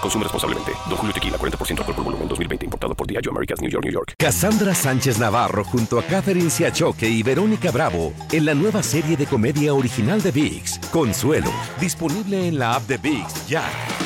Consume responsablemente. Don Julio Tequila, 40% alcohol por volumen, 2020. Importado por Diageo Americas, New York, New York. Cassandra Sánchez Navarro junto a Catherine Siachoque y Verónica Bravo en la nueva serie de comedia original de VIX, Consuelo. Disponible en la app de VIX, ya.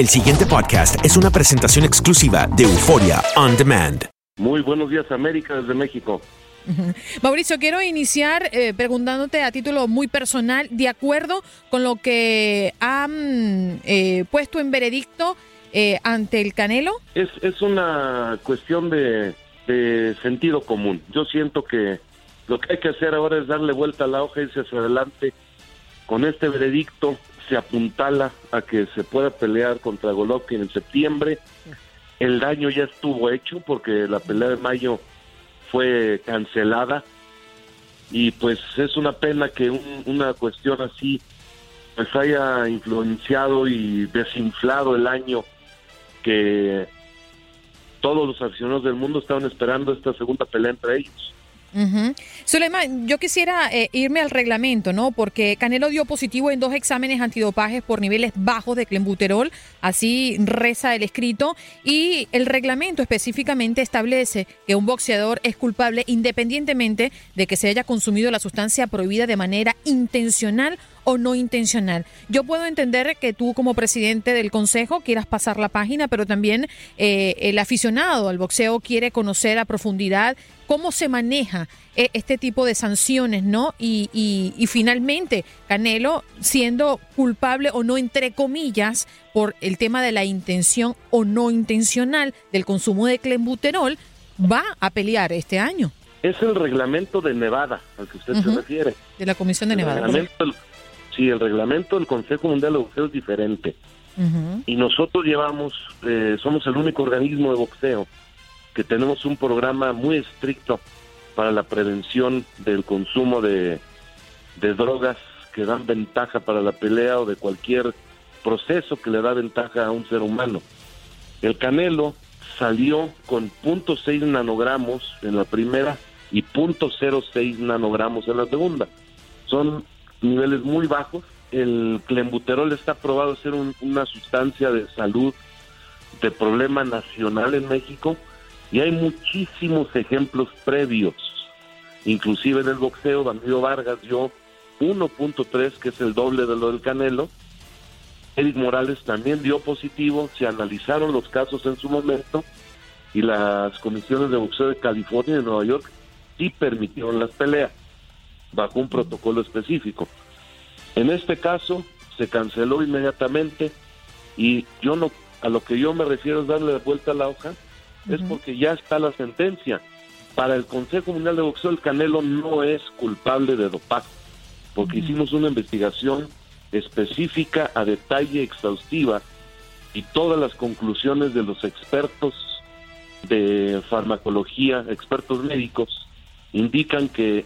El siguiente podcast es una presentación exclusiva de Euforia On Demand. Muy buenos días, América, desde México. Mauricio, quiero iniciar eh, preguntándote a título muy personal, de acuerdo con lo que han eh, puesto en veredicto eh, ante el Canelo. Es, es una cuestión de, de sentido común. Yo siento que lo que hay que hacer ahora es darle vuelta a la hoja y irse hacia adelante. Con este veredicto se apuntala a que se pueda pelear contra Golovkin en septiembre. El daño ya estuvo hecho porque la pelea de mayo fue cancelada y pues es una pena que un- una cuestión así pues haya influenciado y desinflado el año que todos los aficionados del mundo estaban esperando esta segunda pelea entre ellos. Suleiman, yo quisiera eh, irme al reglamento, ¿no? Porque Canelo dio positivo en dos exámenes antidopajes por niveles bajos de clenbuterol, así reza el escrito, y el reglamento específicamente establece que un boxeador es culpable independientemente de que se haya consumido la sustancia prohibida de manera intencional o no intencional. Yo puedo entender que tú como presidente del consejo quieras pasar la página, pero también eh, el aficionado al boxeo quiere conocer a profundidad cómo se maneja eh, este tipo de sanciones, ¿no? Y, y- y finalmente, Canelo, siendo culpable o no, entre comillas, por el tema de la intención o no intencional del consumo de clenbuterol, va a pelear este año Es el reglamento de Nevada al que usted se refiere. de la Comisión de El Nevada. reglamento sí, el reglamento del Consejo Mundial de Boxeo es diferente. Y nosotros llevamos, eh, somos el único organismo de boxeo que tenemos un programa muy estricto para la prevención del consumo de, de drogas que dan ventaja para la pelea o de cualquier proceso que le da ventaja a un ser humano. El Canelo salió con .6 nanogramos en la primera y .06 nanogramos en la segunda. Son niveles muy bajos. El clenbuterol está probado ser un- una sustancia de salud de problema nacional en México y hay muchísimos ejemplos previos. Inclusive en el boxeo, Bandido Vargas dio 1.3, que es el doble de lo del Canelo. Eric Morales también dio positivo, se analizaron los casos en su momento y las comisiones de boxeo de California y de Nueva York sí permitieron las peleas bajo un protocolo específico. En este caso se canceló inmediatamente y yo no a lo que yo me refiero es darle vuelta a la hoja es porque ya está la sentencia. Para el Consejo Mundial de Boxeo el Canelo no es culpable de dopaje porque hicimos una investigación específica a detalle exhaustiva y todas las conclusiones de los expertos de farmacología, expertos médicos, indican que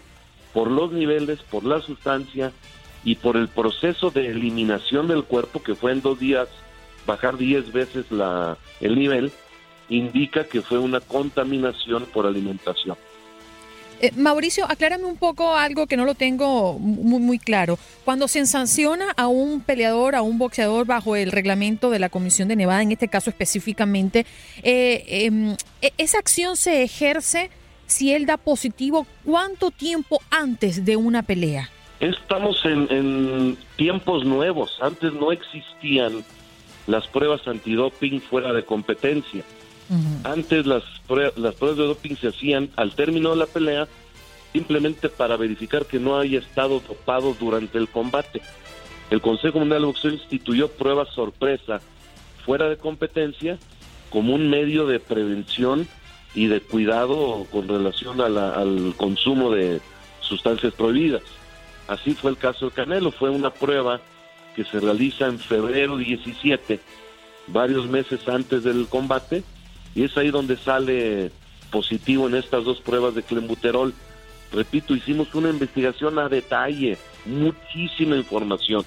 por los niveles, por la sustancia y por el proceso de eliminación del cuerpo, que fue en dos días bajar 10 veces la, el nivel, indica que fue una contaminación por alimentación. Eh, Mauricio, aclárame un poco algo que no lo tengo muy, muy claro. Cuando se sanciona a un peleador, a un boxeador bajo el reglamento de la Comisión de Nevada, en este caso específicamente, eh, em, e, ¿esa acción se ejerce si él da positivo cuánto tiempo antes de una pelea? Estamos en, tiempos nuevos. Antes no existían las pruebas antidoping fuera de competencia. Antes las, las pruebas de doping se hacían al término de la pelea simplemente para verificar que no haya estado dopado durante el combate. El Consejo Mundial de Boxeo instituyó pruebas sorpresa fuera de competencia como un medio de prevención y de cuidado con relación al consumo de sustancias prohibidas. Así fue el caso de Canelo, fue una prueba que se realiza en febrero 17, varios meses antes del combate, y es ahí donde sale positivo en estas dos pruebas de clenbuterol. Repito, hicimos una investigación a detalle, muchísima información,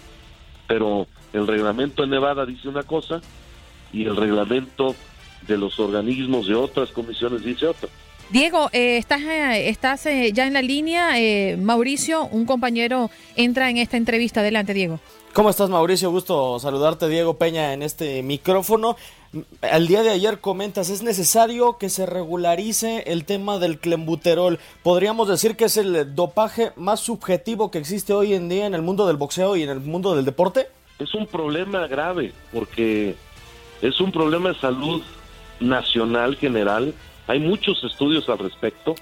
pero el reglamento de Nevada dice una cosa y el reglamento de los organismos de otras comisiones dice otra. Diego, eh, estás, eh, estás eh, ya en la línea. Mauricio, un compañero, entra en esta entrevista. Adelante, Diego. ¿Cómo estás, Mauricio? Gusto saludarte, Diego Peña, en este micrófono. Al día de ayer comentas, es necesario que se regularice el tema del clembuterol. Podríamos decir que es el dopaje más subjetivo que existe hoy en día en el mundo del boxeo y en el mundo del deporte. Es un problema grave porque es un problema de salud nacional general hay muchos estudios al respecto.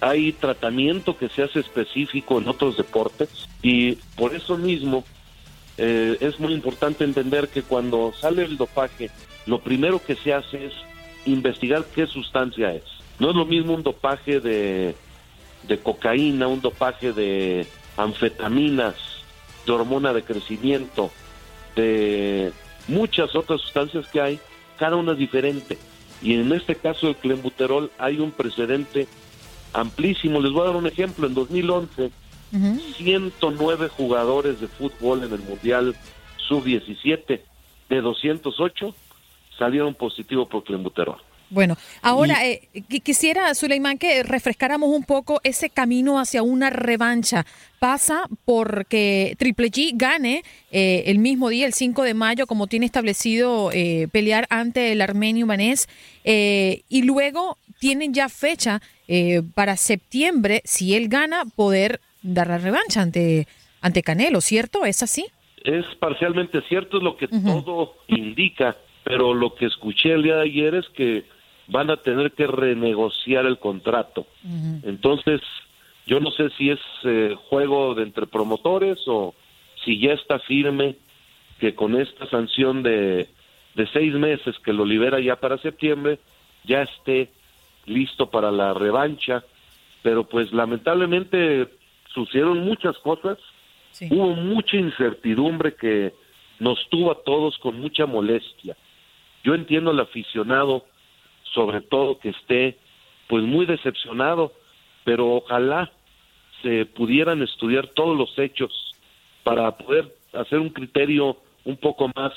Hay tratamiento que se hace específico en otros deportes y por eso mismo eh, es muy importante entender que cuando sale el dopaje, lo primero que se hace es investigar qué sustancia es. No es lo mismo un dopaje de, de cocaína, un dopaje de anfetaminas, de hormona de crecimiento, de muchas otras sustancias que hay, cada una es diferente. Y en este caso del clenbuterol hay un precedente amplísimo. Les voy a dar un ejemplo. En 2011, 109 jugadores de fútbol en el Mundial Sub-17 de 208 salieron positivos por clenbuterol. Bueno, ahora eh, quisiera, Suleiman, que refrescáramos un poco ese camino hacia una revancha. Pasa porque Triple G gane eh, el mismo día, el 5 de mayo, como tiene establecido eh, pelear ante el armenio Manés, y luego tienen ya fecha para septiembre, si él gana, poder dar la revancha ante, ante Canelo, ¿cierto? ¿Es así? Es parcialmente cierto, es lo que todo indica, pero lo que escuché el día de ayer es que van a tener que renegociar el contrato. Entonces, yo no sé si es eh, juego de entre promotores o si ya está firme que con esta sanción de, de seis meses que lo libera ya para septiembre, ya esté listo para la revancha. Pero pues lamentablemente sucedieron muchas cosas, hubo mucha incertidumbre que nos tuvo a todos con mucha molestia. Yo entiendo al aficionado sobre todo que esté pues muy decepcionado, pero ojalá se pudieran estudiar todos los hechos para poder hacer un criterio un poco más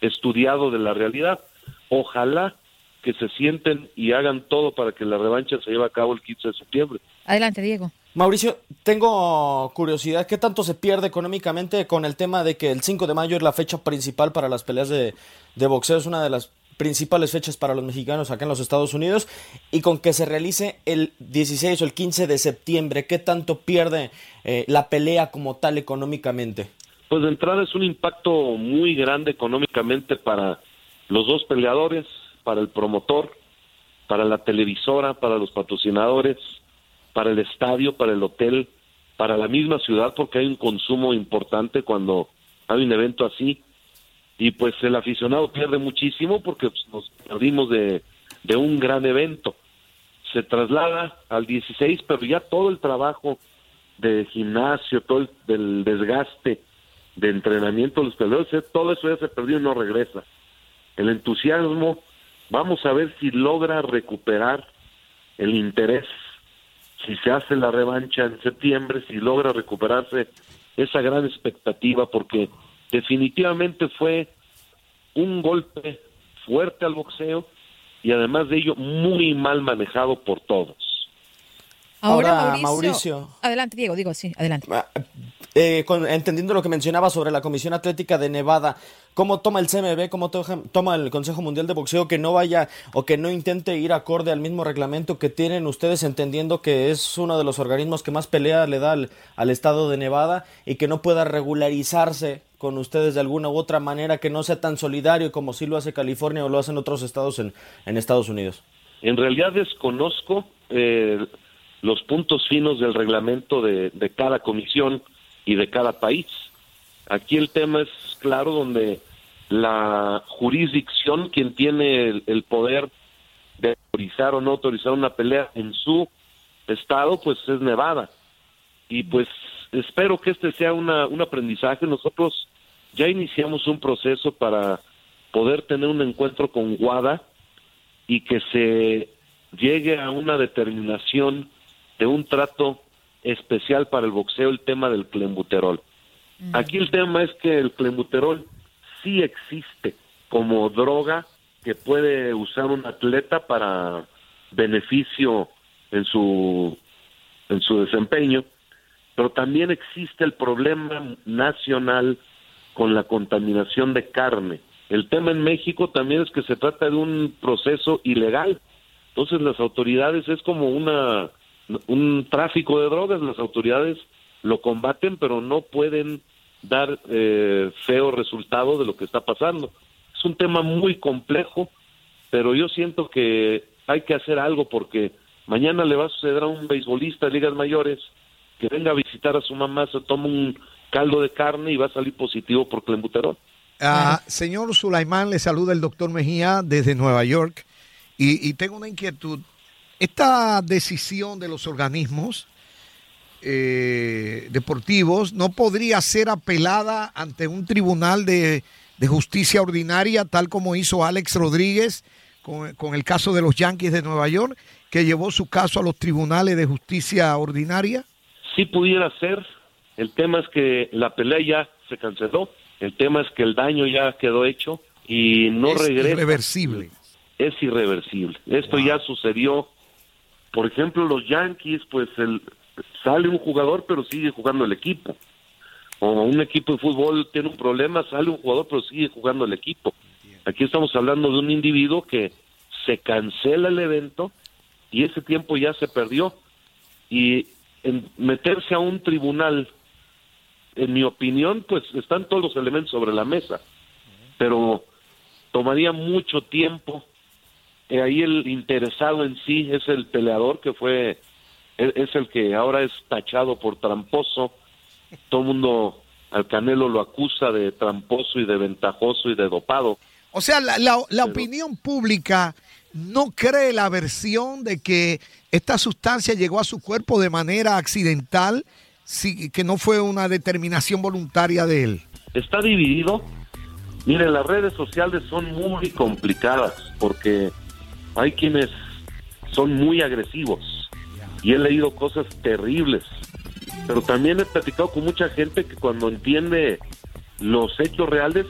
estudiado de la realidad. Ojalá que se sienten y hagan todo para que la revancha se lleve a cabo el 15 de septiembre. Adelante, Diego. Mauricio, tengo curiosidad, ¿qué tanto se pierde económicamente con el tema de que el 5 de mayo es la fecha principal para las peleas de, de boxeo? Es una de las principales fechas para los mexicanos acá en los Estados Unidos y con que se realice el 16 o el 15 de septiembre, ¿qué tanto pierde eh, la pelea como tal económicamente? Pues de entrada es un impacto muy grande económicamente para los dos peleadores, para el promotor, para la televisora, para los patrocinadores, para el estadio, para el hotel, para la misma ciudad, porque hay un consumo importante cuando hay un evento así y pues el aficionado pierde muchísimo porque pues, nos perdimos de, de un gran evento. Se traslada al 16, pero ya todo el trabajo de gimnasio, todo el del desgaste de entrenamiento los peleadores, todo eso ya se perdió y no regresa. El entusiasmo, vamos a ver si logra recuperar el interés, si se hace la revancha en septiembre, si logra recuperarse esa gran expectativa, porque definitivamente fue un golpe fuerte al boxeo y además de ello muy mal manejado por todos. Ahora, Mauricio, Adelante, Diego, digo, sí, adelante. Ah, eh, entendiendo lo que mencionaba sobre la Comisión Atlética de Nevada, ¿cómo toma el CMB, cómo toma el Consejo Mundial de Boxeo que no vaya o que no intente ir acorde al mismo reglamento que tienen ustedes, entendiendo que es uno de los organismos que más pelea le da al, estado de Nevada y que no pueda regularizarse con ustedes de alguna u otra manera que no sea tan solidario como si lo hace California o lo hacen otros estados en, Estados Unidos? En realidad desconozco eh, los puntos finos del reglamento de, cada comisión y de cada país. Aquí el tema es claro donde la jurisdicción, quien tiene el, poder de autorizar o no autorizar una pelea en su estado, pues es Nevada. Y pues espero que este sea una, un aprendizaje. Nosotros ya iniciamos un proceso para poder tener un encuentro con Guada y que se llegue a una determinación de un trato especial para el boxeo el tema del clenbuterol. Aquí el tema es que el clenbuterol sí existe como droga que puede usar un atleta para beneficio en su en su desempeño, pero también existe el problema nacional con la contaminación de carne. El tema en México también es que se trata de un proceso ilegal. Entonces las autoridades es como una un tráfico de drogas, las autoridades lo combaten, pero no pueden dar eh, feo resultado de lo que está pasando. Es un tema muy complejo, pero yo siento que hay que hacer algo porque mañana le va a suceder a un beisbolista de ligas mayores que venga a visitar a su mamá, se toma un caldo de carne y va a salir positivo por clenbuterol. Ah, señor Sulaimán, le saluda el doctor Mejía desde Nueva York y tengo una inquietud. Esta decisión de los organismos eh, deportivos no podría ser apelada ante un tribunal de, justicia ordinaria, tal como hizo Alex Rodríguez con, con, el caso de los Yankees de Nueva York, que llevó su caso a los tribunales de justicia ordinaria? Sí pudiera ser. El tema es que la pelea ya se canceló. El tema es que el daño ya quedó hecho y no es regresa. Irreversible. Es irreversible. Esto ya sucedió por ejemplo, los Yankees, pues el, sale un jugador pero sigue jugando el equipo. O un equipo de fútbol tiene un problema, sale un jugador pero sigue jugando el equipo. Aquí estamos hablando de un individuo que se cancela el evento y ese tiempo ya se perdió. Y en meterse a un tribunal, en mi opinión, pues están todos los elementos sobre la mesa, pero tomaría mucho tiempo eh, ahí el interesado en sí es el peleador que fue, e, es el que ahora es tachado por tramposo. Todo el mundo al Canelo lo acusa de tramposo y de ventajoso y de dopado. O sea, la, la, opinión pública no cree la versión de que esta sustancia llegó a su cuerpo de manera accidental, que no fue una determinación voluntaria de él. Está dividido. Miren, las redes sociales son muy complicadas porque hay quienes son muy agresivos y he leído cosas terribles, pero también he platicado con mucha gente que cuando entiende los hechos reales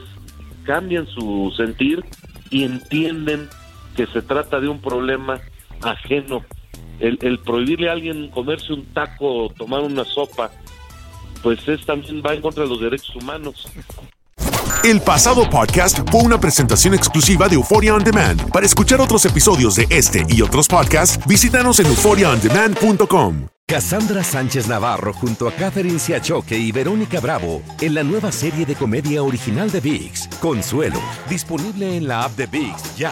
cambian su sentir y entienden que se trata de un problema ajeno. El, prohibirle a alguien comerse un taco o tomar una sopa, pues es también va en contra de los derechos humanos. El pasado podcast fue una presentación exclusiva de Euphoria On Demand. Para escuchar otros episodios de este y otros podcasts, visítanos en euphoriaondemand.com. Cassandra Sánchez Navarro junto a Catherine Siachoque y Verónica Bravo en la nueva serie de comedia original de VIX, Consuelo, disponible en la app de VIX ya.